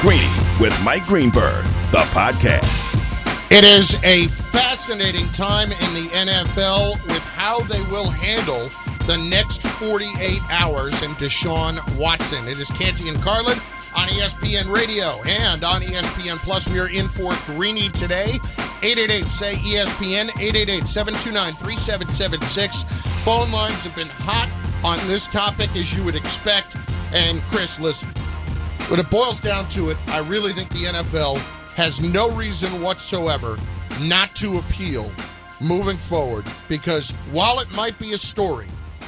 Greeny with Mike Greenberg, the podcast. It is a fascinating time in the NFL with how they will handle the next 48 hours and Deshaun Watson. It is Canty and Carlin on ESPN Radio and on ESPN Plus. We are in for Greeny today. 888 say ESPN, 888 729 3776. Phone lines have been hot on this topic, as you would expect. And Chris, listen, when it boils down to it, I really think the NFL has no reason whatsoever not to appeal moving forward because while it might be a story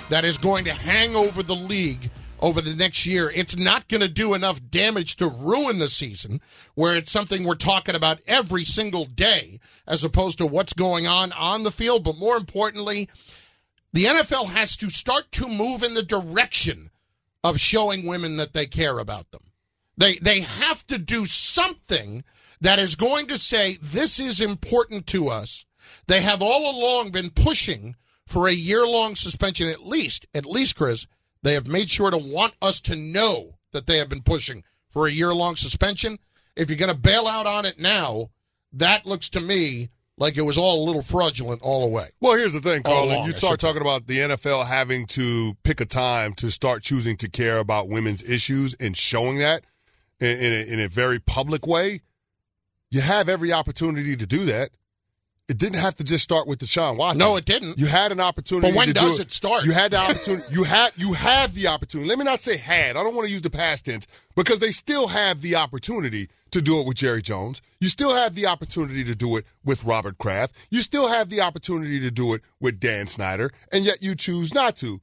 that is going to hang over the league over the next year, it's not going to do enough damage to ruin the season where it's something we're talking about every single day as opposed to what's going on on the field. But more importantly, the NFL has to start to move in the direction of showing women that they care about them. They they have to do something that is going to say this is important to us. They have all along been pushing for a year-long suspension at least. At least Chris, they have made sure to want us to know that they have been pushing for a year-long suspension. If you're going to bail out on it now, that looks to me like it was all a little fraudulent all the way. Well, here's the thing, Carlin. You start talking about the NFL having to pick a time to start choosing to care about women's issues and showing that in, in, a, in a very public way. You have every opportunity to do that. It didn't have to just start with the Deshaun Watson. No, it didn't. You had an opportunity. But when does it start? You had the opportunity. you had you have the opportunity. Let me not say had. I don't want to use the past tense because they still have the opportunity to do it with Jerry Jones. You still have the opportunity to do it with Robert Kraft. You still have the opportunity to do it with Dan Snyder, and yet you choose not to.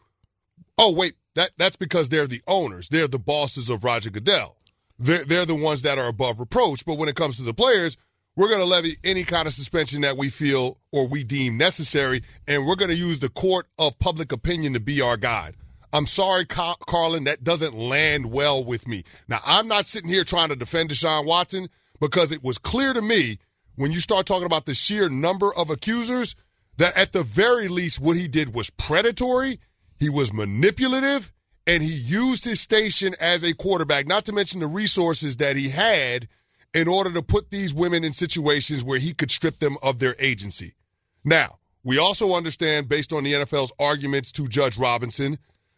Oh wait, that that's because they're the owners. They're the bosses of Roger Goodell. They're, they're the ones that are above reproach. But when it comes to the players, we're going to levy any kind of suspension that we feel or we deem necessary, and we're going to use the court of public opinion to be our guide. I'm sorry, Car- Carlin, that doesn't land well with me. Now, I'm not sitting here trying to defend Deshaun Watson because it was clear to me when you start talking about the sheer number of accusers that at the very least what he did was predatory, he was manipulative, and he used his station as a quarterback, not to mention the resources that he had in order to put these women in situations where he could strip them of their agency. Now, we also understand, based on the NFL's arguments to Judge Robinson,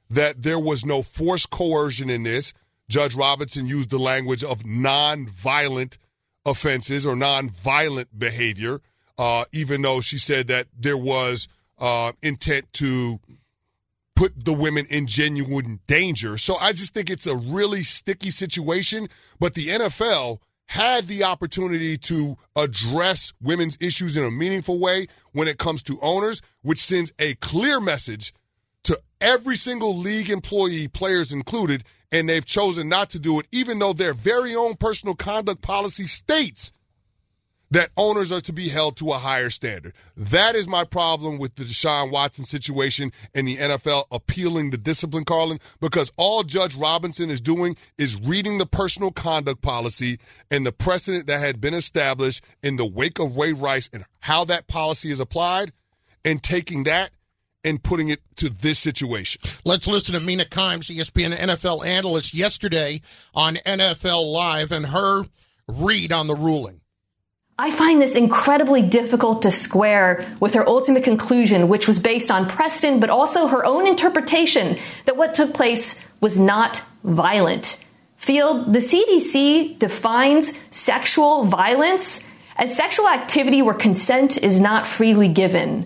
that there was no forced coercion in this. Judge Robinson used the language of non-violent offenses or non-violent behavior, uh, even though she said that there was uh, intent to put the women in genuine danger. So I just think it's a really sticky situation. But the NFL had the opportunity to address women's issues in a meaningful way when it comes to owners, which sends a clear message to every single league employee, players included, and they've chosen not to do it, even though their very own personal conduct policy states that owners are to be held to a higher standard. That is my problem with the Deshaun Watson situation and the NFL appealing the discipline, Carlin, because all Judge Robinson is doing is reading the personal conduct policy and the precedent that had been established in the wake of Ray Rice and how that policy is applied and taking that and putting it to this situation. Let's listen to Mina Kimes, ESPN NFL analyst, yesterday on NFL Live and her read on the ruling. I find this incredibly difficult to square with her ultimate conclusion, which was based on precedent, but also her own interpretation that what took place was not violent. Field, the CDC defines sexual violence as sexual activity where consent is not freely given.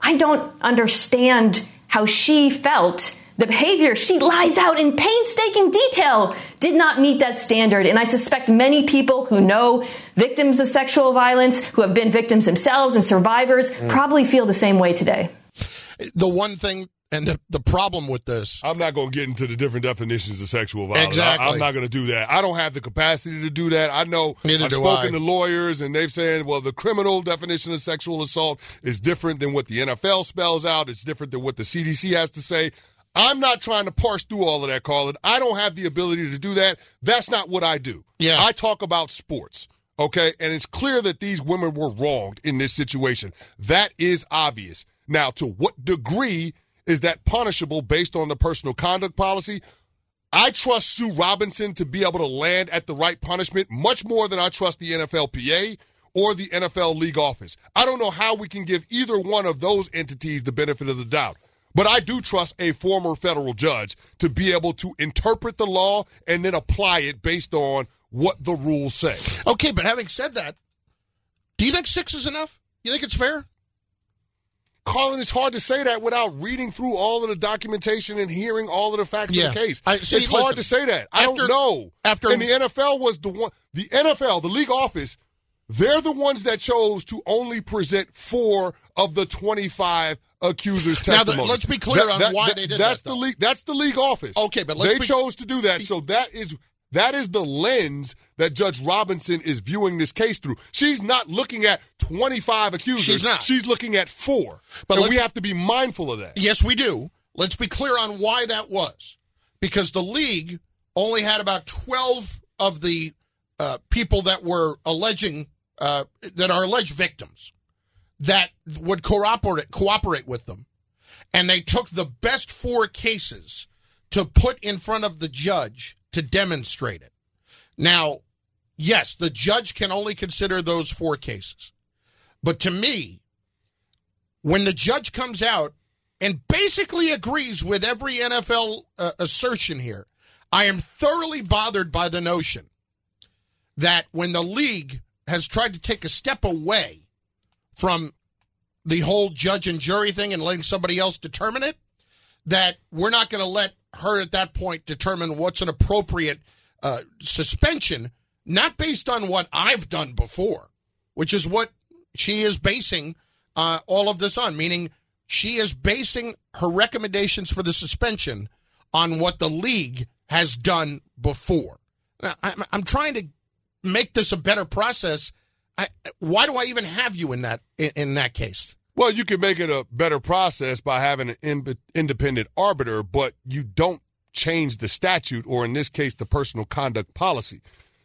I don't understand how she felt. The behavior she lies out in painstaking detail did not meet that standard. And I suspect many people who know victims of sexual violence, who have been victims themselves and survivors, mm. probably feel the same way today. The one thing, And the, the problem with this, I'm not going to get into the different definitions of sexual violence. Exactly. I, am not going to do that. I don't have the capacity to do that. I know Neither I've spoken I. to lawyers, and they've said, well, the criminal definition of sexual assault is different than what the NFL spells out. It's different than what the CDC has to say. I'm not trying to parse through all of that, Carlin. I don't have the ability to do that. That's not what I do. Yeah. I talk about sports. Okay. And it's clear that these women were wronged in this situation. That is obvious. Now, to what degree is that punishable based on the personal conduct policy? I trust Sue Robinson to be able to land at the right punishment much more than I trust the NFLPA or the NFL league office. I don't know how we can give either one of those entities the benefit of the doubt. But I do trust a former federal judge to be able to interpret the law and then apply it based on what the rules say. okay, but having said that, do you think six is enough? You think it's fair? Carlin, it's hard to say that without reading through all of the documentation and hearing all of the facts Yeah. of the case. I- see, it's hard to say that. I after- don't know. after- and the NFL was the one. The NFL, the league office, they're the ones that chose to only present four of the twenty-five accusers' Now, the- let's be clear on why they did that. That's that, the league. That's the league office. Okay, but let's they be- chose to do that. So that is that is the lens that Judge Robinson is viewing this case through. She's not looking at twenty-five accusers. She's not. She's looking at four. But we have to be mindful of that. Yes, we do. Let's be clear on why that was. Because the league only had about 12 of the uh, people that were alleging, uh, that are alleged victims, that would cooperate, cooperate with them. And they took the best four cases to put in front of the judge to demonstrate it. Now, yes, the judge can only consider those four cases. But to me, when the judge comes out and basically agrees with every NFL uh, assertion here, I am thoroughly bothered by the notion that when the league has tried to take a step away from the whole judge and jury thing and letting somebody else determine it, that we're not going to let her at that point determine what's an appropriate uh, suspension, not based on what I've done before, which is what she is basing uh, all of this on, meaning she is basing her recommendations for the suspension on what the league has done before. Now, I'm, I'm trying to make this a better process. I, why do I even have you in that in, in that case? Well, you can make it a better process by having an in- independent arbiter, but you don't change the statute, or in this case, the personal conduct policy.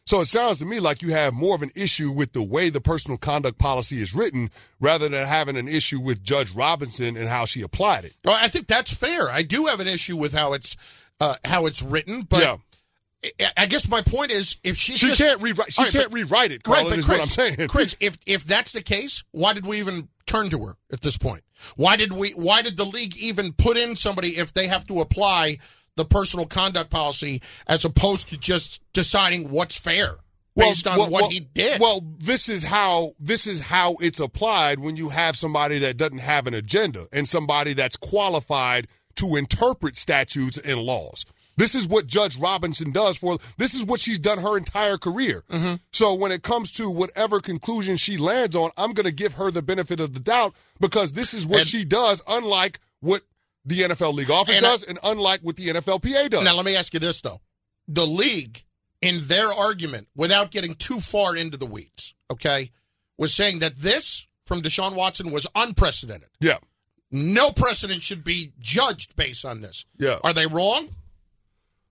So it sounds to me like you have more of an issue with the way the personal conduct policy is written rather than having an issue with Judge Robinson and how she applied it. Well, I think that's fair. I do have an issue with how it's uh, how it's written, but yeah. I- guess my point is if she's She just, can't rewrite. She right, can't but- rewrite it. Right, but is Chris, what I'm saying. Chris, if if that's the case, why did we even turn to her at this point? Why did we? Why did the league even put in somebody if they have to apply the personal conduct policy as opposed to just deciding what's fair based on well, what well, he did? Well, this is how this is how it's applied when you have somebody that doesn't have an agenda and somebody that's qualified to interpret statutes and laws. This is what Judge Robinson does for. This is what she's done her entire career. Mm-hmm. So when it comes to whatever conclusion she lands on, I'm going to give her the benefit of the doubt because this is what And- she does, unlike what the NFL league office And I- does, and unlike what the NFLPA does. Now, let me ask you this, though. The league, in their argument, without getting too far into the weeds, okay, was saying that this from Deshaun Watson was unprecedented. yeah, No precedent should be judged based on this. Yeah. Are they wrong?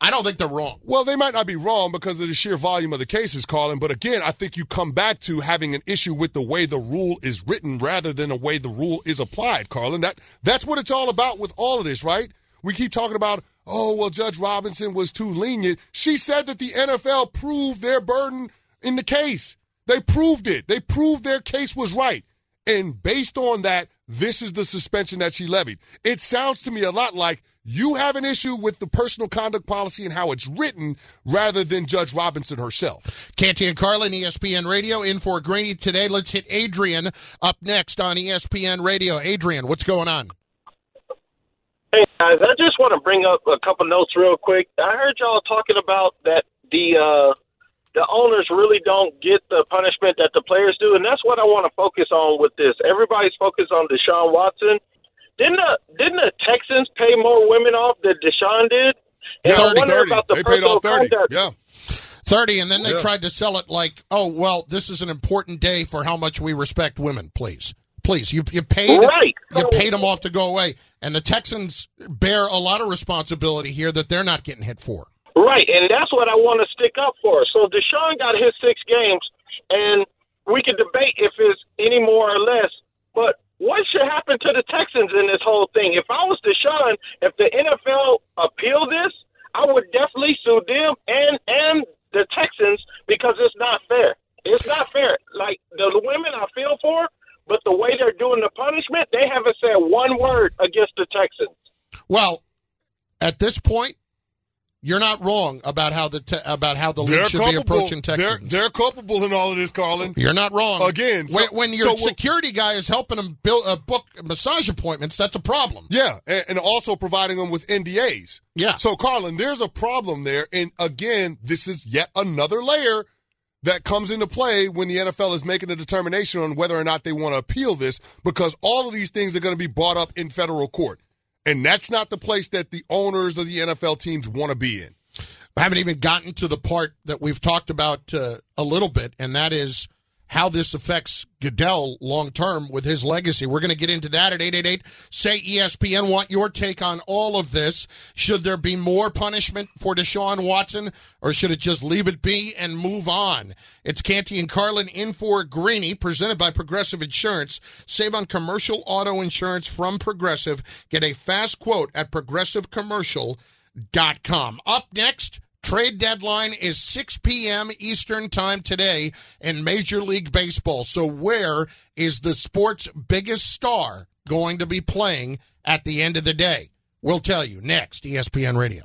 I don't think they're wrong. Well, they might not be wrong because of the sheer volume of the cases, Carlin. But again, I think you come back to having an issue with the way the rule is written rather than the way the rule is applied, Carlin. That that's what it's all about with all of this, right? We keep talking about, oh, well, Judge Robinson was too lenient. She said that the NFL proved their burden in the case. They proved it. They proved their case was right. And based on that, this is the suspension that she levied. It sounds to me a lot like you have an issue with the personal conduct policy and how it's written rather than Judge Robinson herself. Canty and Carlin, ESPN Radio, in for Greeny today. Let's hit Adrian up next on ESPN Radio. Adrian, what's going on? Hey guys, I just want to bring up a couple notes real quick. I heard y'all talking about that the uh, the owners really don't get the punishment that the players do, and that's what I want to focus on with this. Everybody's focused on Deshaun Watson, didn't the didn't the Texans pay more women off than Deshaun did? And yeah, I wonder 30. about the they paid off thirty. Contact. Yeah. 30 and then they yeah. tried to sell it like oh well this is an important day for how much we respect women please please you, you paid right. you paid them off to go away and the texans bear a lot of responsibility here that they're not getting hit for right and that's what i want to stick up for so deshaun got his six games and we can debate if it's any more or less but what should happen to the Texans in this whole thing? If I was Deshaun, if the NFL appealed this, I would definitely sue them and and the Texans because it's not fair. It's not fair. Like the women I feel for, but the way they're doing the punishment, they haven't said one word against the Texans. Well, at this point, you're not wrong about how the te- about how the league should culpable. be approaching Texans. They're, they're, culpable in all of this, Carlin. You're not wrong. Again, so, when, when, your so security guy is helping them build uh, book massage appointments, that's a problem. Yeah, and, and also providing them with NDAs. Yeah. So, Carlin, there's a problem there, and again, this is yet another layer that comes into play when the NFL is making a determination on whether or not they want to appeal this, because all of these things are going to be brought up in federal court. And that's not the place that the owners of the NFL teams want to be in. I haven't even gotten to the part that we've talked about uh, a little bit, and that is how this affects Goodell long term with his legacy. We're going to get into that at 888 say ESPN. Want your take on all of this? Should there be more punishment for Deshaun Watson or should it just leave it be and move on? It's Canty and Carlin in for Greeny, presented by Progressive Insurance. Save on commercial auto insurance from Progressive. Get a fast quote at progressivecommercial.com. Up next, Trade deadline is 6 p.m. Eastern Time today in Major League Baseball. So, where is the sport's biggest star going to be playing at the end of the day? We'll tell you next, ESPN Radio.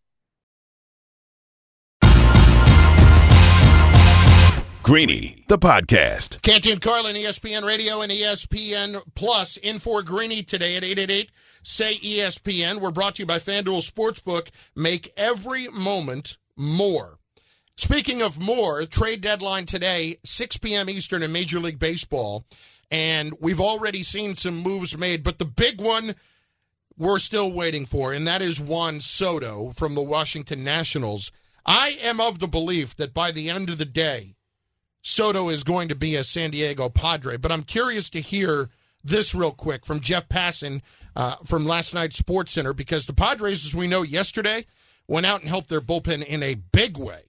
Greeny, the podcast. Canty and Carlin, ESPN Radio and ESPN Plus, in for Greeny today at 888 Say ESPN. We're brought to you by FanDuel Sportsbook. Make every moment more. Speaking of more, trade deadline today, 6 p.m. Eastern in Major League Baseball. And we've already seen some moves made, but the big one we're still waiting for, and that is Juan Soto from the Washington Nationals. I am of the belief that by the end of the day, Soto is going to be a San Diego Padre. But I'm curious to hear this real quick from Jeff Passan uh, from last night's Sports Center because the Padres, as we know, yesterday went out and helped their bullpen in a big way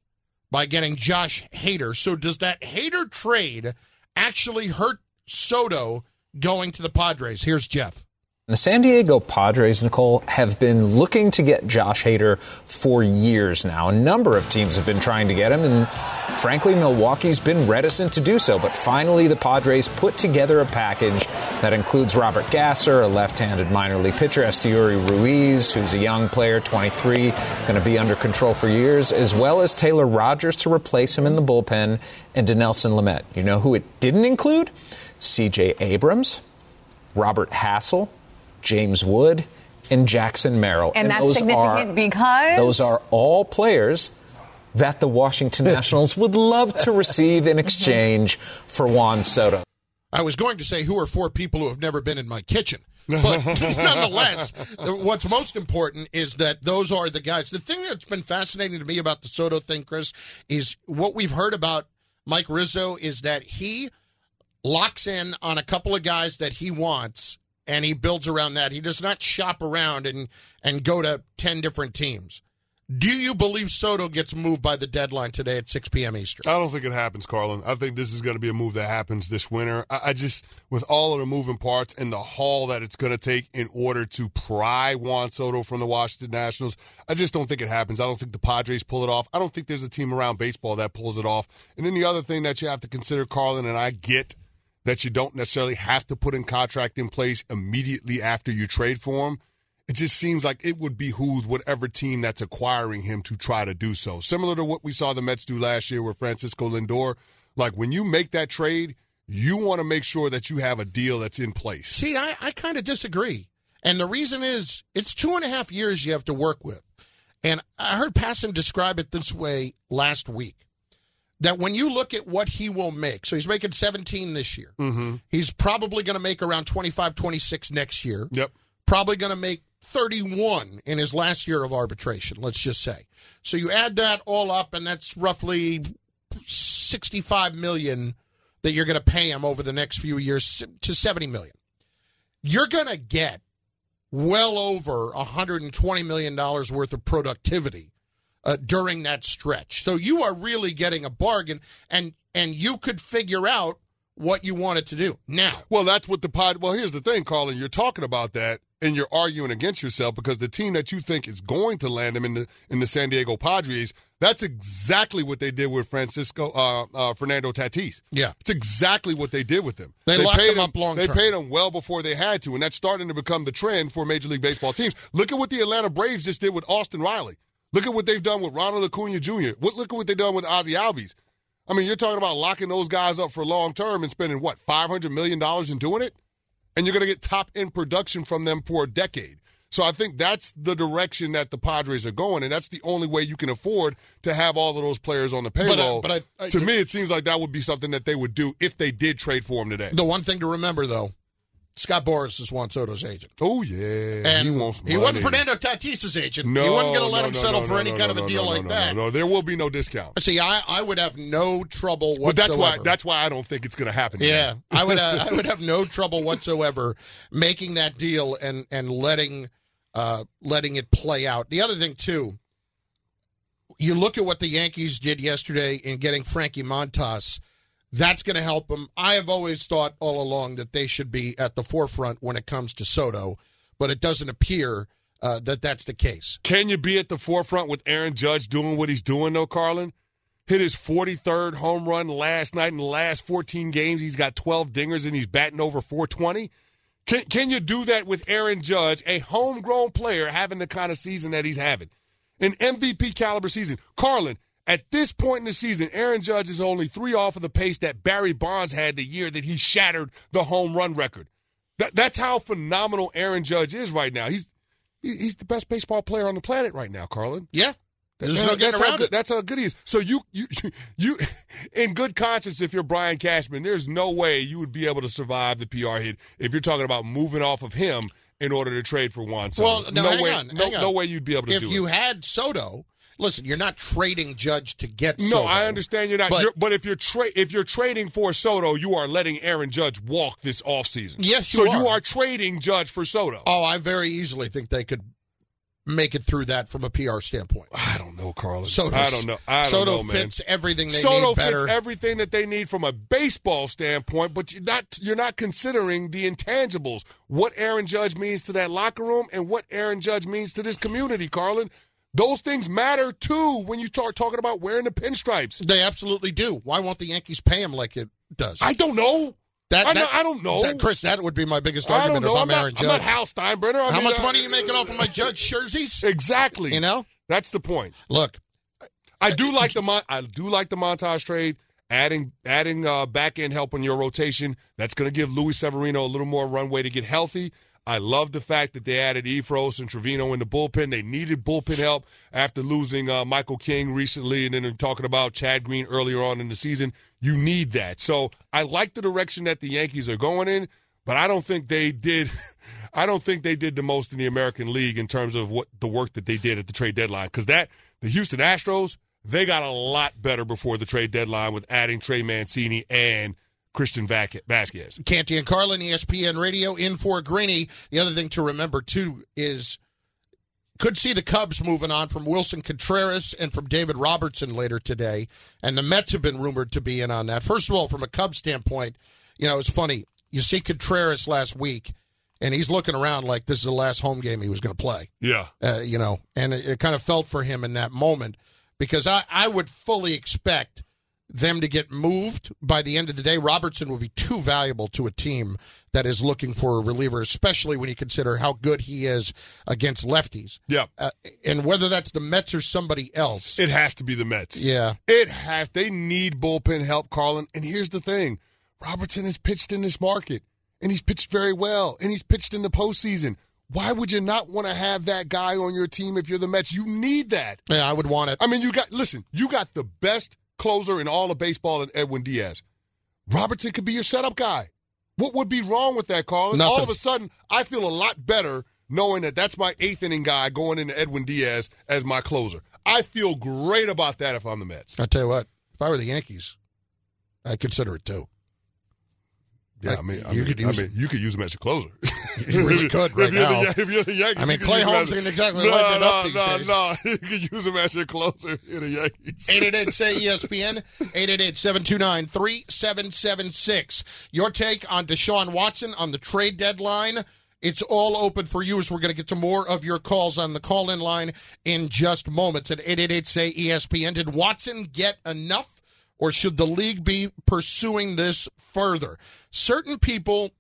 by getting Josh Hader. So does that Hader trade actually hurt Soto going to the Padres? Here's Jeff. The San Diego Padres, Nicole, have been looking to get Josh Hader for years now. A number of teams have been trying to get him, and frankly, Milwaukee's been reticent to do so. But finally, the Padres put together a package that includes Robert Gasser, a left handed minor league pitcher, Esteury Ruiz, who's a young player, 23, going to be under control for years, as well as Taylor Rogers to replace him in the bullpen, and Dinelson Lamet. You know who it didn't include? CJ Abrams, Robert Hassell, James Wood, and Jackson Merrill. And, and that's significant are, because those are all players that the Washington Nationals would love to receive in exchange for Juan Soto. I was going to say, who are four people who have never been in my kitchen? But nonetheless, what's most important is that those are the guys. The thing that's been fascinating to me about the Soto thing, Chris, is what we've heard about Mike Rizzo is that he locks in on a couple of guys that he wants and he builds around that. He does not shop around and and go to 10 different teams. Do you believe Soto gets moved by the deadline today at 6 p.m. Eastern? I don't think it happens, Carlin. I think this is going to be a move that happens this winter. I, I just, with all of the moving parts and the haul that it's going to take in order to pry Juan Soto from the Washington Nationals, I just don't think it happens. I don't think the Padres pull it off. I don't think there's a team around baseball that pulls it off. And then the other thing that you have to consider, Carlin, and I get that you don't necessarily have to put a contract in place immediately after you trade for him it just seems like it would behoove whatever team that's acquiring him to try to do so. Similar to what we saw the Mets do last year with Francisco Lindor. Like when you make that trade, you want to make sure that you have a deal that's in place. See, I, I kind of disagree. And the reason is it's two and a half years you have to work with. And I heard Passan describe it this way last week that when you look at what he will make, so he's making 17 this year. Mm-hmm. He's probably going to make around 25, 26 next year. Yep. Probably going to make 31 in his last year of arbitration, let's just say. So you add that all up, and that's roughly 65 million that you're going to pay him over the next few years to 70 million. You're going to get well over 120 million dollars worth of productivity uh, during that stretch. So you are really getting a bargain, and and you could figure out what you wanted to do now. Well, that's what the pod. Well, here's the thing, Carlin. You're talking about that, and you're arguing against yourself because the team that you think is going to land him in the in the San Diego Padres. That's exactly what they did with Francisco uh, uh, Fernando Tatis. Yeah, it's exactly what they did with him. They, they locked paid him up long They term. paid him well before they had to, and that's starting to become the trend for Major League Baseball teams. Look at what the Atlanta Braves just did with Austin Riley. Look at what they've done with Ronald Acuna Jr. Look at what they've done with Ozzie Albies. I mean, you're talking about locking those guys up for long term and spending what five hundred million dollars in doing it, and you're going to get top end production from them for a decade. So I think that's the direction that the Padres are going, and that's the only way you can afford to have all of those players on the payroll. But, but I, I, to me, it seems like that would be something that they would do if they did trade for him today. The one thing to remember, though, Scott Boras is Juan Soto's agent. Oh yeah, and he wants. He wasn't Fernando Tatis's agent. No, he wasn't going to let no, him settle no, for no, any no, kind of a deal like that. No, no, there will be no discount. See, I, I would have no trouble whatsoever. But that's why that's why I don't think it's going to happen. Yeah, I would uh, I would have no trouble whatsoever making that deal and and letting uh, letting it play out. The other thing too, you look at what the Yankees did yesterday in getting Frankie Montas. That's going to help them. I have always thought all along that they should be at the forefront when it comes to Soto, but it doesn't appear uh, that that's the case. Can you be at the forefront with Aaron Judge doing what he's doing, though, Carlin? Hit his 43rd home run last night in the last 14 games. He's got 12 dingers and he's batting over 420. Can, can you do that with Aaron Judge, a homegrown player, having the kind of season that he's having? An MVP caliber season. Carlin, at this point in the season, Aaron Judge is only three off of the pace that Barry Bonds had the year that he shattered the home run record. That, that's how phenomenal Aaron Judge is right now. He's he's the best baseball player on the planet right now, Carlin. Yeah. There's no that's, getting how around good, that's how good he is. So you, you, you, in good conscience, if you're Brian Cashman, there's no way you would be able to survive the PR hit if you're talking about moving off of him in order to trade for Juan Soto. Well, no, no way, on, no, no way you'd be able to do it. if you it. had Soto, listen, you're not trading Judge to get Soto. No, Soto. I understand you're not. But- you're, but if you're tra- if you're trading for Soto, you are letting Aaron Judge walk this offseason. Yes, you so you are. are trading Judge for Soto. Oh, I very easily think they could make it through that from a PR standpoint. I don't know, Carlin. Soto's- I don't know. I don't Soto know, man. fits everything they Soto need better. fits everything that they need from a baseball standpoint, but you're not you're not considering the intangibles. What Aaron Judge means to that locker room and what Aaron Judge means to this community, Carlin. Those things matter too when you start talking about wearing the pinstripes. they absolutely do. Why won't the Yankees pay him like it does? I don't know. that, I, that- know, I don't know. that- Chris, that would be my biggest argument I don't know. if I'm I'm, not, Aaron I'm not Hal Steinbrenner. I How mean, much uh, money are you making off of my Judge jerseys? Exactly. You know, That's the point. look, I do like the mon- I do like the Montas trade. Adding adding uh, back end help on your rotation. That's going to give Luis Severino a little more runway to get healthy. I love the fact that they added Effross and Trevino in the bullpen. They needed bullpen help after losing uh, Michael King recently, and then talking about Chad Green earlier on in the season. You need that. So I like the direction that the Yankees are going in, but I don't think they did. I don't think they did the most in the American League in terms of what the work that they did at the trade deadline. Because that the Houston Astros, they got a lot better before the trade deadline with adding Trey Mancini and Christian Vazquez. Canty and Carlin, ESPN Radio, in for Greeny. The other thing to remember, too, is could see the Cubs moving on from Willson Contreras and from David Robertson later today. And the Mets have been rumored to be in on that. First of all, from a Cubs standpoint, you know, it's funny. You see Contreras last week, and he's looking around like this is the last home game he was going to play. Yeah. Uh, you know, and it, it kind of felt for him in that moment because I, I would fully expect them to get moved by the end of the day. Robertson would be too valuable to a team that is looking for a reliever, especially when you consider how good he is against lefties. Yeah. Uh, and whether that's the Mets or somebody else. It has to be the Mets. Yeah. It has. They need bullpen help, Carlin. And here's the thing Robertson has pitched in this market, and he's pitched very well, and he's pitched in the postseason. Why would you not want to have that guy on your team if you're the Mets? You need that. Yeah, I would want it. I mean, you got, listen, you got the best closer in all of baseball in Edwin Diaz. Robertson could be your setup guy. What would be wrong with that, Carlin? Nothing. All of a sudden, I feel a lot better knowing that that's my eighth inning guy going into Edwin Diaz as my closer. I feel great about that if I'm the Mets. I'll tell you what, if I were the Yankees, I'd consider it too. Yeah, Like, I mean, I you mean, could use- I mean, you could use him as your closer. You really could right if now. The, if you're the Yankees, I mean, Clay Holmes ain't exactly no, lighting no, up these no, days. No, you could use him as your closer in the Yankees. 888 say ESPN, 888 729 3776. Your take on Deshaun Watson on the trade deadline. It's all open for you as we're going to get to more of your calls on the call in line in just moments at 888 say ESPN. Did Watson get enough or should the league be pursuing this further? Certain people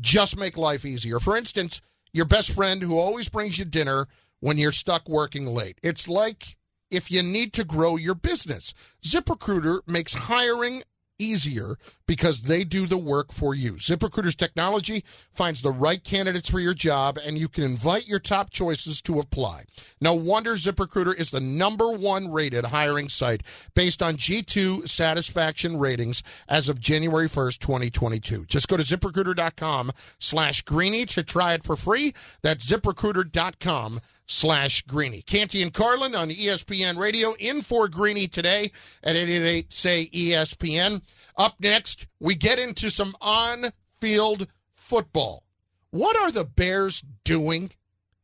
just make life easier. For instance, your best friend who always brings you dinner when you're stuck working late. It's like if you need to grow your business. ZipRecruiter makes hiring easier because they do the work for you. ZipRecruiter's technology finds the right candidates for your job and you can invite your top choices to apply. No wonder ZipRecruiter is the number one rated hiring site based on G2 satisfaction ratings as of January 1st, 2022. Just go to ziprecruiter.com slash greeny to try it for free. That's ziprecruiter.com slash Greeny. Canty and Carlin on ESPN Radio in for Greeny today at 888 say ESPN. Up next, we get into some on field football. What are the Bears doing?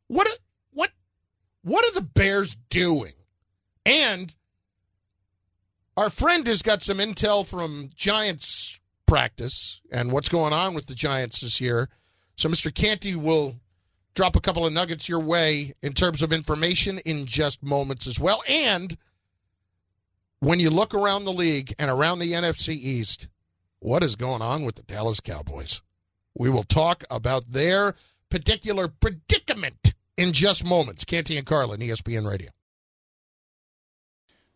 What what what are the Bears doing? And our friend has got some intel from Giants practice and what's going on with the Giants this year. So Mr. Canty will drop a couple of nuggets your way in terms of information in just moments as well. And when you look around the league and around the NFC East, what is going on with the Dallas Cowboys? We will talk about their particular predicament in just moments. Canty and Carlin, ESPN Radio.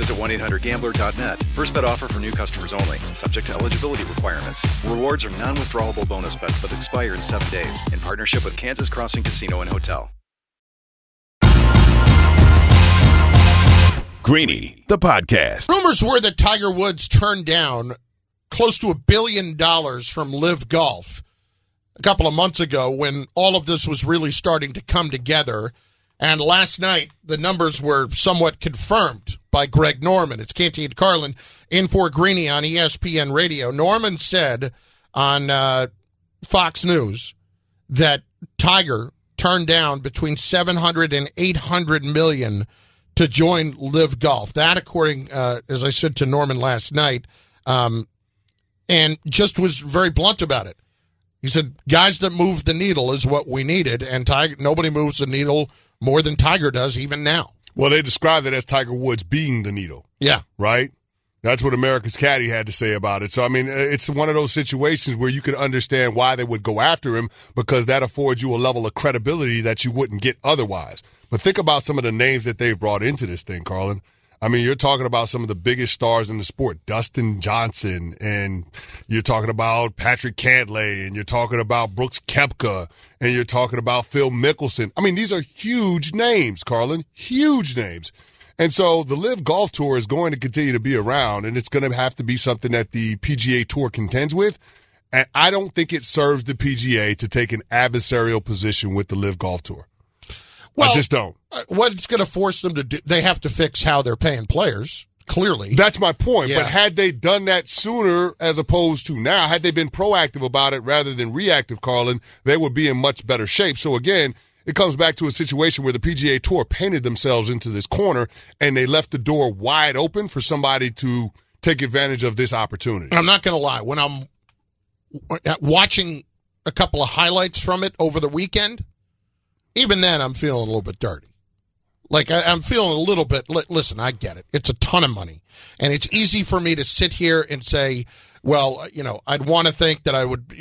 visit 1-800-GAMBLER.net. First bet offer for new customers only. Subject to eligibility requirements. Rewards are non-withdrawable bonus bets that expire in seven days. In partnership with Kansas Crossing Casino and Hotel. Greeny, the podcast. Rumors were that Tiger Woods turned down close to a billion dollars from LIV Golf a couple of months ago when all of this was really starting to come together. And last night, the numbers were somewhat confirmed by Greg Norman. It's Canty Carlin in for Greeny on ESPN Radio. Norman said on uh, Fox News that Tiger turned down between 700 and 800 million to join LIV Golf. That, according, uh, as I said to Norman last night, um, and just was very blunt about it. He said, "Guys that move the needle is what we needed, and Tiger, nobody moves the needle more than Tiger does, even now." Well, they described it as Tiger Woods being the needle. Yeah, right? That's what America's Caddy had to say about it. So, I mean, uh, it's one of those situations where you can understand why they would go after him because that affords you a level of credibility that you wouldn't get otherwise. But think about some of the names that they've brought into this thing, Carlin. I mean, you're talking about some of the biggest stars in the sport, Dustin Johnson, and you're talking about Patrick Cantlay, and you're talking about Brooks Koepka, and you're talking about Phil Mickelson. I mean, these are huge names, Carlin, huge names. And so the LIV Golf Tour is going to continue to be around, and it's going to have to be something that the PGA Tour contends with. And I don't think it serves the PGA to take an adversarial position with the LIV Golf Tour. I just don't. Uh, What's going to force them to do? They have to fix how they're paying players. Clearly, That's my point. Yeah. But had they done that sooner as opposed to now, had they been proactive about it rather than reactive, Carlin, they would be in much better shape. So again, it comes back to a situation where the PGA Tour painted themselves into this corner and they left the door wide open for somebody to take advantage of this opportunity. I'm not going to lie. When I'm watching a couple of highlights from it over the weekend, even then I'm feeling a little bit dirty. Like I, I'm feeling a little bit. Li- listen, I get it. It's a ton of money, and it's easy for me to sit here and say, "Well, you know, I'd want to think that I would,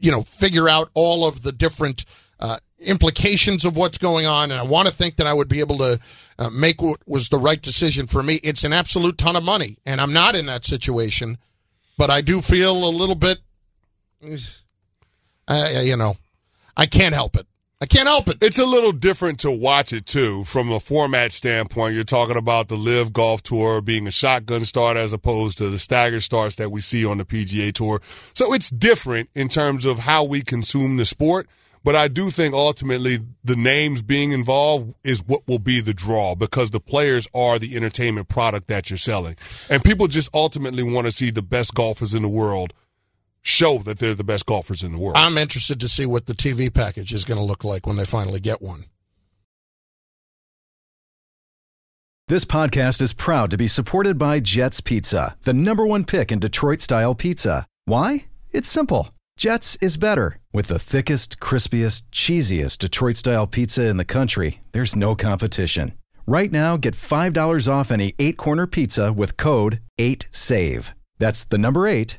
you know, figure out all of the different uh, implications of what's going on, and I want to think that I would be able to uh, make what was the right decision for me." It's an absolute ton of money, and I'm not in that situation, but I do feel a little bit, uh, you know, I can't help it. I can't help it. It's a little different to watch it too, from a format standpoint. You're talking about the LIV Golf Tour being a shotgun start as opposed to the stagger starts that we see on the PGA Tour. So it's different in terms of how we consume the sport. But I do think ultimately the names being involved is what will be the draw because the players are the entertainment product that you're selling. And people just ultimately want to see the best golfers in the world show that they're the best golfers in the world. I'm interested to see what the TV package is going to look like when they finally get one. This podcast is proud to be supported by Jets Pizza, the number one pick in Detroit style pizza. Why? It's simple. Jets is better. With the thickest, crispiest, cheesiest Detroit style pizza in the country, there's no competition. Right now, get $5 off any eight corner pizza with code 8SAVE. That's the number eight,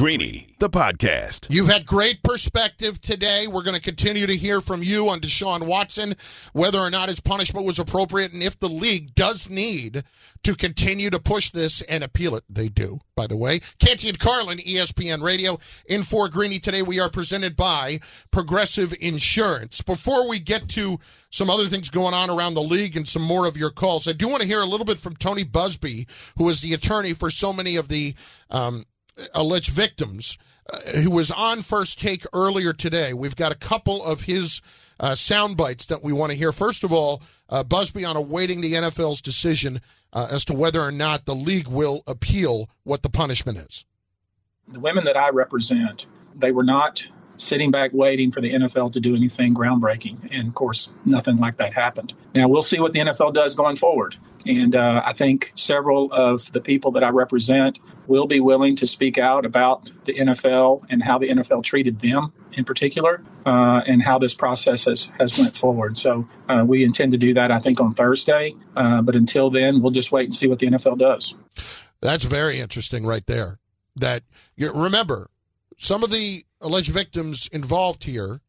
Greeny, the podcast. You've had great perspective today. We're going to continue to hear from you on Deshaun Watson, whether or not his punishment was appropriate, and if the league does need to continue to push this and appeal it. They do, by the way. Canty and Carlin, ESPN Radio. In for Greeny today, we are presented by Progressive Insurance. Before we get to some other things going on around the league and some more of your calls, I do want to hear a little bit from Tony Buzbee, who is the attorney for so many of the um, alleged victims, uh, who was on First Take earlier today. We've got a couple of his uh, sound bites that we want to hear. First of all, uh, Buzbee on awaiting the NFL's decision uh, as to whether or not the league will appeal what the punishment is. The women that I represent, they were not sitting back waiting for the NFL to do anything groundbreaking. And of course, nothing like that happened. Now, we'll see what the NFL does going forward. And uh, I think several of the people that I represent will be willing to speak out about the NFL and how the NFL treated them in particular, uh, and how this process has, has went forward. So uh, we intend to do that, I think, on Thursday. Uh, but until then, we'll just wait and see what the NFL does. That's very interesting, right there. That you remember some of the alleged victims involved here,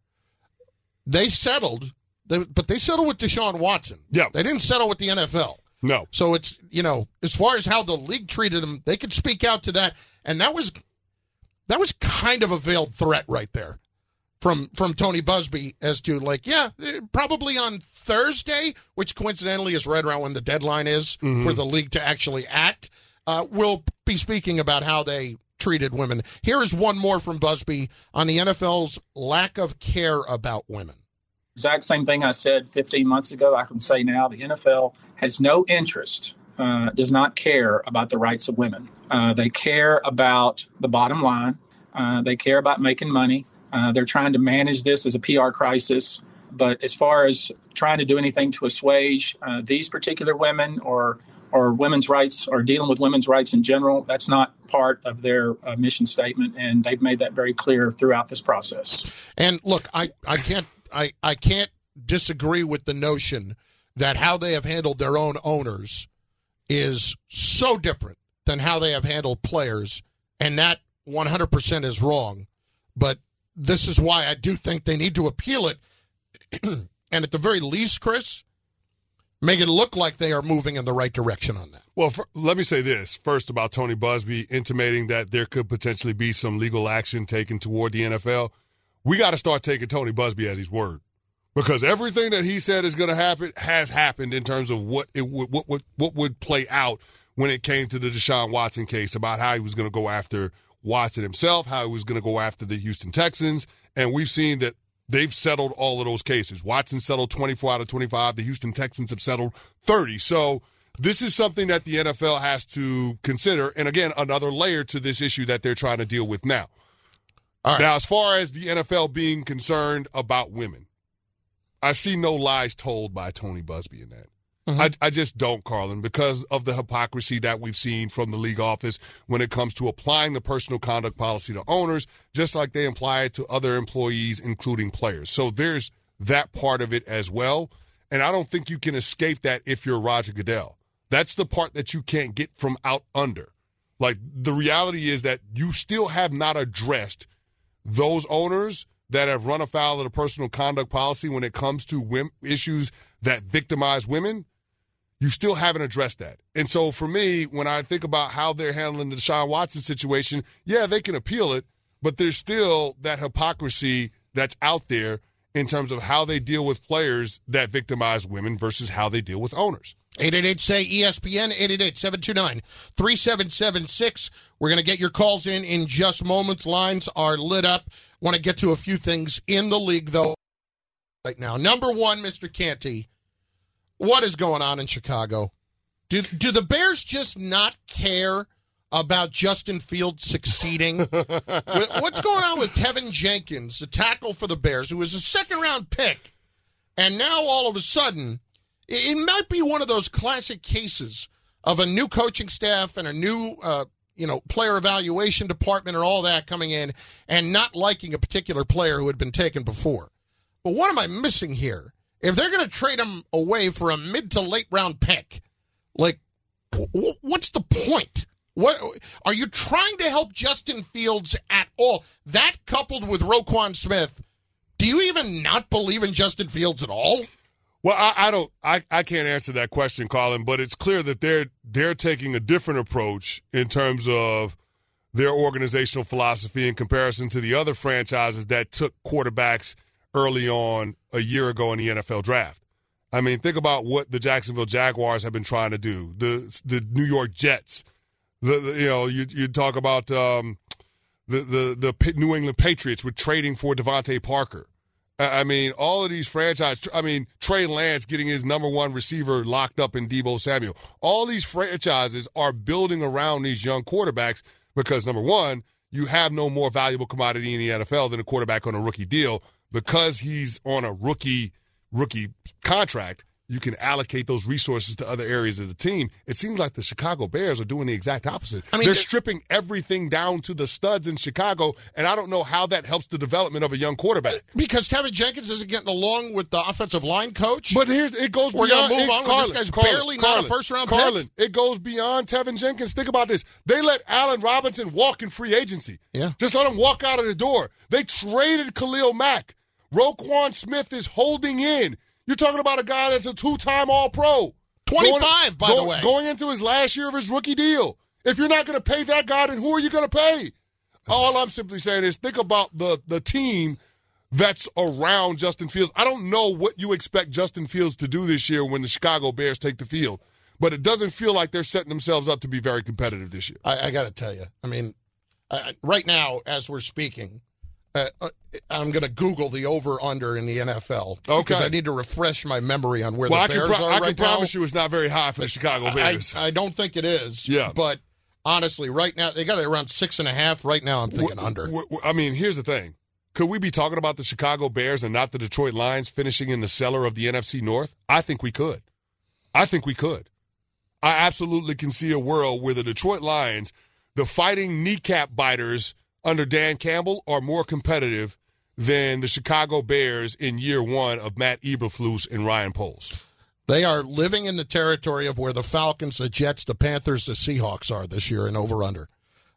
they settled, they, but they settled with Deshaun Watson. Yeah. They didn't settle with the NFL. No. So it's, you know, as far as how the league treated them, they could speak out to that. And that was that was kind of a veiled threat right there from from Tony Buzbee as to like, yeah, eh, probably on Thursday, which coincidentally is right around when the deadline is Mhm. for the league to actually act. Uh, we'll be speaking about how they treated women. Here is one more from Buzbee on the NFL's lack of care about women. exact same thing I said 15 months ago. I can say now the NFL has no interest, uh, does not care about the rights of women. Uh, they care about the bottom line. Uh, they care about making money. Uh, they're trying to manage this as a PR crisis. But as far as trying to do anything to assuage uh, these particular women or or women's rights or dealing with women's rights in general, that's not part of their uh, mission statement, and they've made that very clear throughout this process. And look, I, I can't I, I can't disagree with the notion that how they have handled their own owners is so different than how they have handled players, and that 100% is wrong. But this is why I do think they need to appeal it, and at the very least, Chris, make it look like they are moving in the right direction on that. Well, for, let me say this first about Tony Buzbee intimating that there could potentially be some legal action taken toward the NFL. We got to start taking Tony Buzbee as his word because everything that he said is going to happen has happened in terms of what it would what what would play out when it came to the Deshaun Watson case about how he was going to go after Watson himself, how he was going to go after the Houston Texans, and we've seen that they've settled all of those cases. Watson settled 24 out of 25. The Houston Texans have settled 30. So this is something that the NFL has to consider. And again, another layer to this issue that they're trying to deal with now. Now, as far as the NFL being concerned about women, I see no lies told by Tony Buzbee in that. I, mm-hmm. I just don't, Carlin, because of the hypocrisy that we've seen from the league office when it comes to applying the personal conduct policy to owners, just like they apply it to other employees, including players. So there's that part of it as well. And I don't think you can escape that if you're Roger Goodell. That's the part that you can't get from out under. Like the reality is that you still have not addressed those owners that have run afoul of the personal conduct policy when it comes to issues that victimize women, you still haven't addressed that. And so for me, when I think about how they're handling the Deshaun Watson situation, yeah, they can appeal it, but there's still that hypocrisy that's out there in terms of how they deal with players that victimize women versus how they deal with owners. 888 say ESPN 888 729 3776. We're going to get your calls in in just moments. Lines are lit up. Want to get to a few things in the league, though, right now. Number one, Mr. Canty, what is going on in Chicago? Do, do the Bears just not care about Justin Fields succeeding? What's going on with Teven Jenkins, the tackle for the Bears, who was a second round pick? And now all of a sudden, it it might be one of those classic cases of a new coaching staff and a new uh, you know player evaluation department or all that coming in and not liking a particular player who had been taken before. But what am I missing here? If they're going to trade him away for a mid to late round pick, like w- what's the point? What are you trying to help Justin Fields at all? That coupled with Roquan Smith, do you even not believe in Justin Fields at all? Well, I, I don't. I, I can't answer that question, Carlin. But it's clear that they're they're taking a different approach in terms of their organizational philosophy in comparison to the other franchises that took quarterbacks early on a year ago in the NFL draft. I mean, think about what the Jacksonville Jaguars have been trying to do. The the New York Jets. The, the you know you you talk about um, the the the New England Patriots with trading for DeVante Parker. I mean, all of these franchises. I mean, Trey Lance getting his number one receiver locked up in Deebo Samuel. All these franchises are building around these young quarterbacks because number one, you have no more valuable commodity in the NFL than a quarterback on a rookie deal because he's on a rookie rookie contract you can allocate those resources to other areas of the team. It seems like the Chicago Bears are doing the exact opposite. I mean, they're stripping everything down to the studs in Chicago, and I don't know how that helps the development of a young quarterback. Uh, because Teven Jenkins isn't getting along with the offensive line coach. But here's it goes We're beyond. gonna move it, on. Carlin, this guy's Carlin, barely Carlin, not a first round Carlin, pick. it goes beyond Teven Jenkins. Think about this. They let Allen Robinson walk in free agency. Yeah. Just let him walk out of the door. They traded Khalil Mack. Roquan Smith is holding in. You're talking about a guy that's a two-time All-Pro. 25, by the way. Going into his last year of his rookie deal. If you're not going to pay that guy, then who are you going to pay? All I'm simply saying is think about the the team that's around Justin Fields. I don't know what you expect Justin Fields to do this year when the Chicago Bears take the field, but it doesn't feel like they're setting themselves up to be very competitive this year. I, I got to tell you. I mean, I, right now, as we're speaking, uh, uh, I'm going to Google the over under in the NFL. Okay. Because I need to refresh my memory on where well, the I Bears pro- are I right can promise now. you it's not very high for the Chicago I, Bears. I don't think it is. Yeah. But honestly, right now, they got it around six and a half. Right now, I'm thinking under. I mean, here's the thing. Could we be talking about the Chicago Bears and not the Detroit Lions finishing in the cellar of the NFC North? I think we could. I think we could. I absolutely can see a world where the Detroit Lions, the fighting kneecap biters under Dan Campbell, are more competitive than the Chicago Bears in year one of Matt Eberflus and Ryan Poles. They are living in the territory of where the Falcons, the Jets, the Panthers, the Seahawks are this year in over under.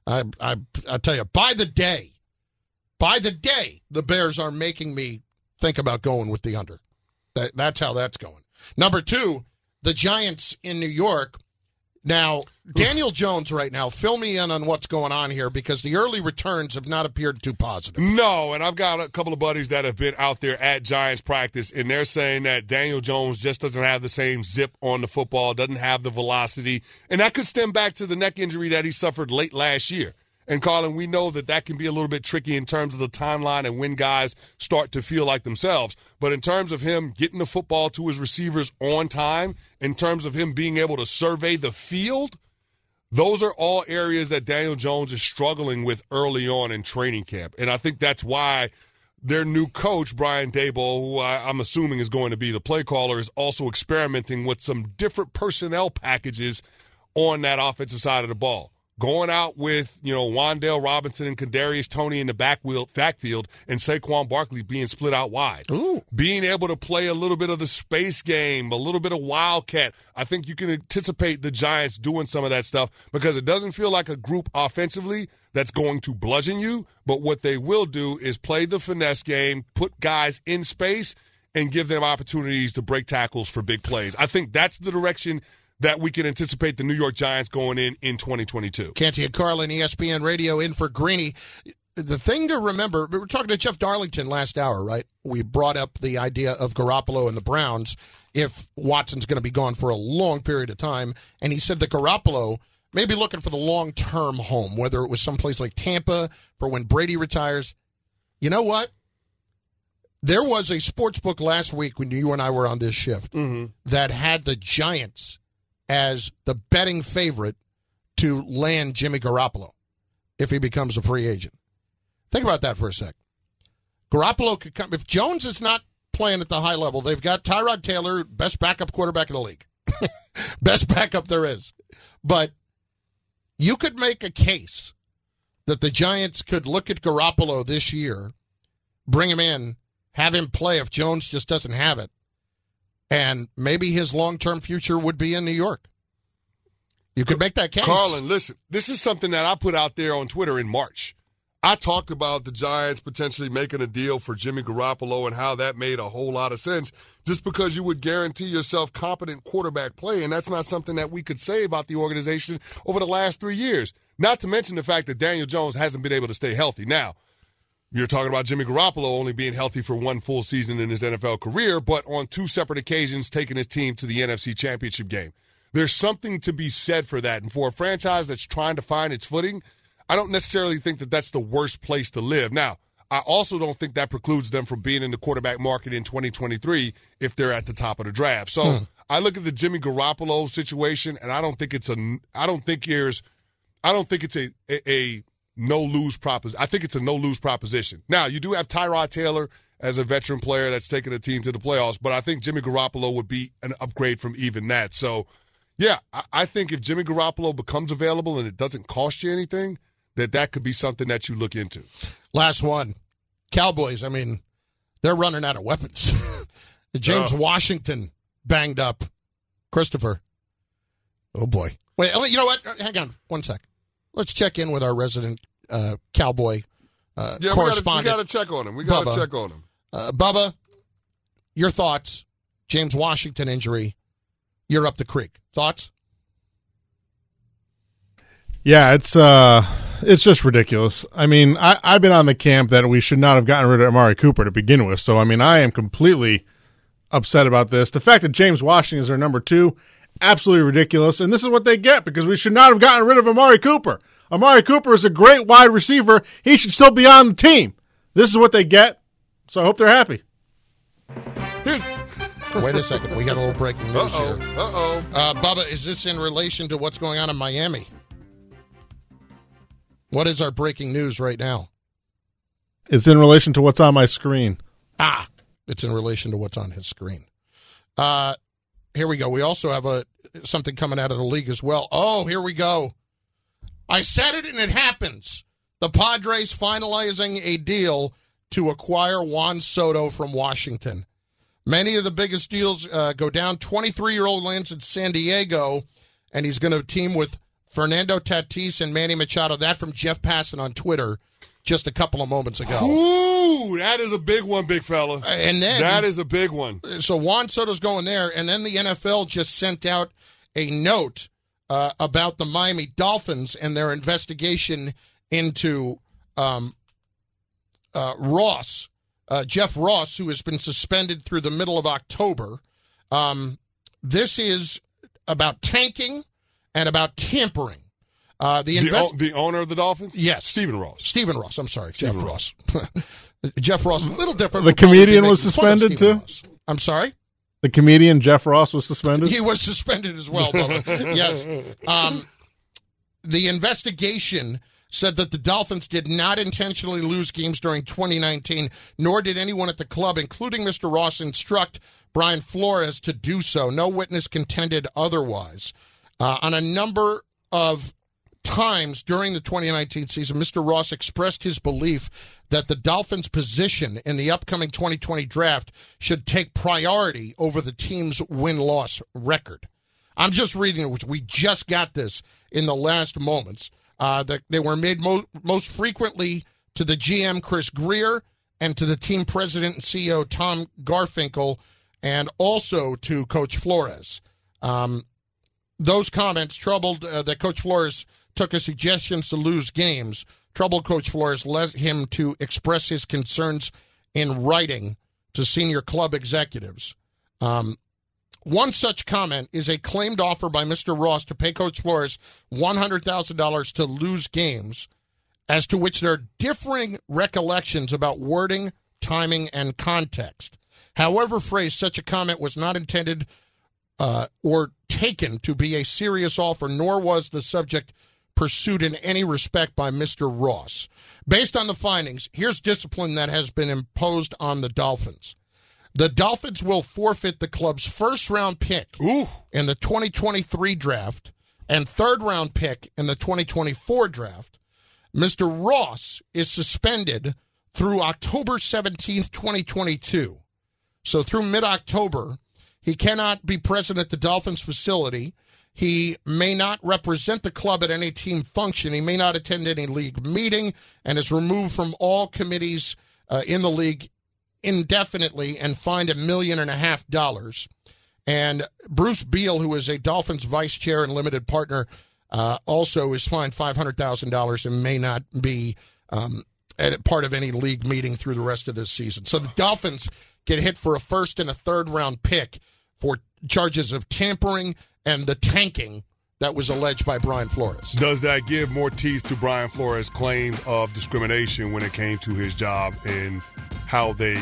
I, I, I tell you, by the day, by the day, the Bears are making me think about going with the under. That, that's how that's going. Number two, the Giants in New York. Now, Daniel Jones, right now, fill me in on what's going on here because the early returns have not appeared too positive. No, and I've got a couple of buddies that have been out there at Giants practice, and they're saying that Daniel Jones just doesn't have the same zip on the football, doesn't have the velocity, and that could stem back to the neck injury that he suffered late last year. And Carlin, we know that that can be a little bit tricky in terms of the timeline and when guys start to feel like themselves. But in terms of him getting the football to his receivers on time, in terms of him being able to survey the field, those are all areas that Daniel Jones is struggling with early on in training camp. And I think that's why their new coach, Brian Daboll, who I, I'm assuming is going to be the play caller, is also experimenting with some different personnel packages on that offensive side of the ball. Going out with, you know, Wan'Dale Robinson and Kadarius Toney in the backfield, backfield and Saquon Barkley being split out wide. Ooh. Being able to play a little bit of the space game, a little bit of wildcat. I think you can anticipate the Giants doing some of that stuff because it doesn't feel like a group offensively that's going to bludgeon you, but what they will do is play the finesse game, put guys in space, and give them opportunities to break tackles for big plays. I think that's the direction that we can anticipate the New York Giants going in in 2022. Canty and Carlin, ESPN Radio, in for Greeny. The thing to remember, we were talking to Jeff Darlington last hour, right? We brought up the idea of Garoppolo and the Browns if Watson's going to be gone for a long period of time. And he said that Garoppolo may be looking for the long term home, whether it was someplace like Tampa for when Brady retires. You know what? There was a sports book last week when you and I were on this shift mm-hmm. that had the Giants as the betting favorite to land Jimmy Garoppolo if he becomes a free agent. Think about that for a sec. Garoppolo could come if Jones is not playing at the high level. They've got Tyrod Taylor, best backup quarterback in the league, best backup there is. But you could make a case that the Giants could look at Garoppolo this year, bring him in, have him play if Jones just doesn't have it, and maybe his long term future would be in New York. You could make that case. Carlin, listen, this is something that I put out there on Twitter in March. I talked about the Giants potentially making a deal for Jimmy Garoppolo and how that made a whole lot of sense just because you would guarantee yourself competent quarterback play. And that's not something that we could say about the organization over the last three years. Not to mention the fact that Daniel Jones hasn't been able to stay healthy. Now, you're talking about Jimmy Garoppolo only being healthy for one full season in his NFL career, but on two separate occasions taking his team to the NFC Championship game. There's something to be said for that. And for a franchise that's trying to find its footing – I don't necessarily think that that's the worst place to live. Now, I also don't think that precludes them from being in the quarterback market in 2023 if they're at the top of the draft. So hmm. I look at the Jimmy Garoppolo situation, and I don't think it's a. I don't think there's. I don't think it's a a, a no lose proposition. I think it's a no lose proposition. Now you do have Tyrod Taylor as a veteran player that's taken a team to the playoffs, but I think Jimmy Garoppolo would be an upgrade from even that. So, yeah, I, I think if Jimmy Garoppolo becomes available and it doesn't cost you anything that that could be something that you look into. Last one. Cowboys, I mean, they're running out of weapons. James oh. Washington banged up. Christopher. Oh, boy. Wait, oh, you know what? Hang on one sec. Let's check in with our resident uh, Cowboy uh, yeah, correspondent. We got to check on him. We got to check on him. Uh, Bubba, your thoughts? James Washington injury. You're up the creek. Thoughts? Yeah, it's uh it's just ridiculous. I mean, I, I've been on the camp that we should not have gotten rid of Amari Cooper to begin with. So, I mean, I am completely upset about this. The fact that James Washington is our number two, absolutely ridiculous. And this is what they get because we should not have gotten rid of Amari Cooper. Amari Cooper is a great wide receiver. He should still be on the team. This is what they get. So I hope they're happy. Wait a second. We got a little breaking news here. Uh-oh. here. Uh-oh. Uh, Bubba, is this in relation to what's going on in Miami? What is our breaking news right now? It's in relation to what's on my screen. Ah, it's in relation to what's on his screen. Uh, here we go. We also have a something coming out of the league as well. Oh, here we go. I said it and it happens. The Padres finalizing a deal to acquire Juan Soto from Washington. Many of the biggest deals uh, go down. 23 year old lands in San Diego, and he's going to team with Fernando Tatis and Manny Machado. That from Jeff Passan on Twitter just a couple of moments ago. Ooh, that is a big one, big fella. And then that is a big one. So Juan Soto's going there, and then the NFL just sent out a note uh, about the Miami Dolphins and their investigation into um, uh, Ross, uh, Jeff Ross, who has been suspended through the middle of October. Um, this is about tanking and about tampering. Uh, the, invest- the, the, owner of the Dolphins? Yes. Stephen Ross. Stephen Ross. I'm sorry. Jeff Ross. Jeff Ross, a little different. The comedian was suspended too? Ross. I'm sorry? The comedian Jeff Ross was suspended? He was suspended as well, yes. Um, the investigation said that the Dolphins did not intentionally lose games during 2019, nor did anyone at the club, including Mr. Ross, instruct Brian Flores to do so. No witness contended otherwise. Uh, on a number of times during the 2019 season, Mr. Ross expressed his belief that the Dolphins' position in the upcoming 2020 draft should take priority over the team's win loss record. I'm just reading it. We just got this in the last moments. Uh, that they were made mo- most frequently to the GM Chris Grier and to the team president and CEO Tom Garfinkel, and also to Coach Flores. Um, those comments troubled uh, that Coach Flores took as suggestions to lose games. Trouble Coach Flores led him to express his concerns in writing to senior club executives. Um, one such comment is a claimed offer by Mr. Ross to pay Coach Flores $100,000 to lose games, as to which there are differing recollections about wording, timing, and context. However phrased, such a comment was not intended uh, or taken to be a serious offer, nor was the subject pursued in any respect by Mr. Ross. Based on the findings, here's discipline that has been imposed on the Dolphins. The Dolphins will forfeit the club's first round pick Ooh. in the 2023 draft and third round pick in the 2024 draft. Mr. Ross is suspended through October 17th, 2022. So through mid October, he cannot be present at the Dolphins facility. He may not represent the club at any team function. He may not attend any league meeting and is removed from all committees uh, in the league indefinitely and fined a million and a half dollars. And Bruce Beal, who is a Dolphins vice chair and limited partner, uh, also is fined $500,000 and may not be um, at part of any league meeting through the rest of this season. So the Dolphins get hit for a first and a third round pick for charges of tampering and the tanking that was alleged by Brian Flores. Does that give more teeth to Brian Flores' claim of discrimination when it came to his job and how they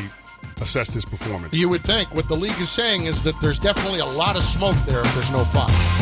assessed his performance? You would think what the league is saying is that there's definitely a lot of smoke there if there's no fire.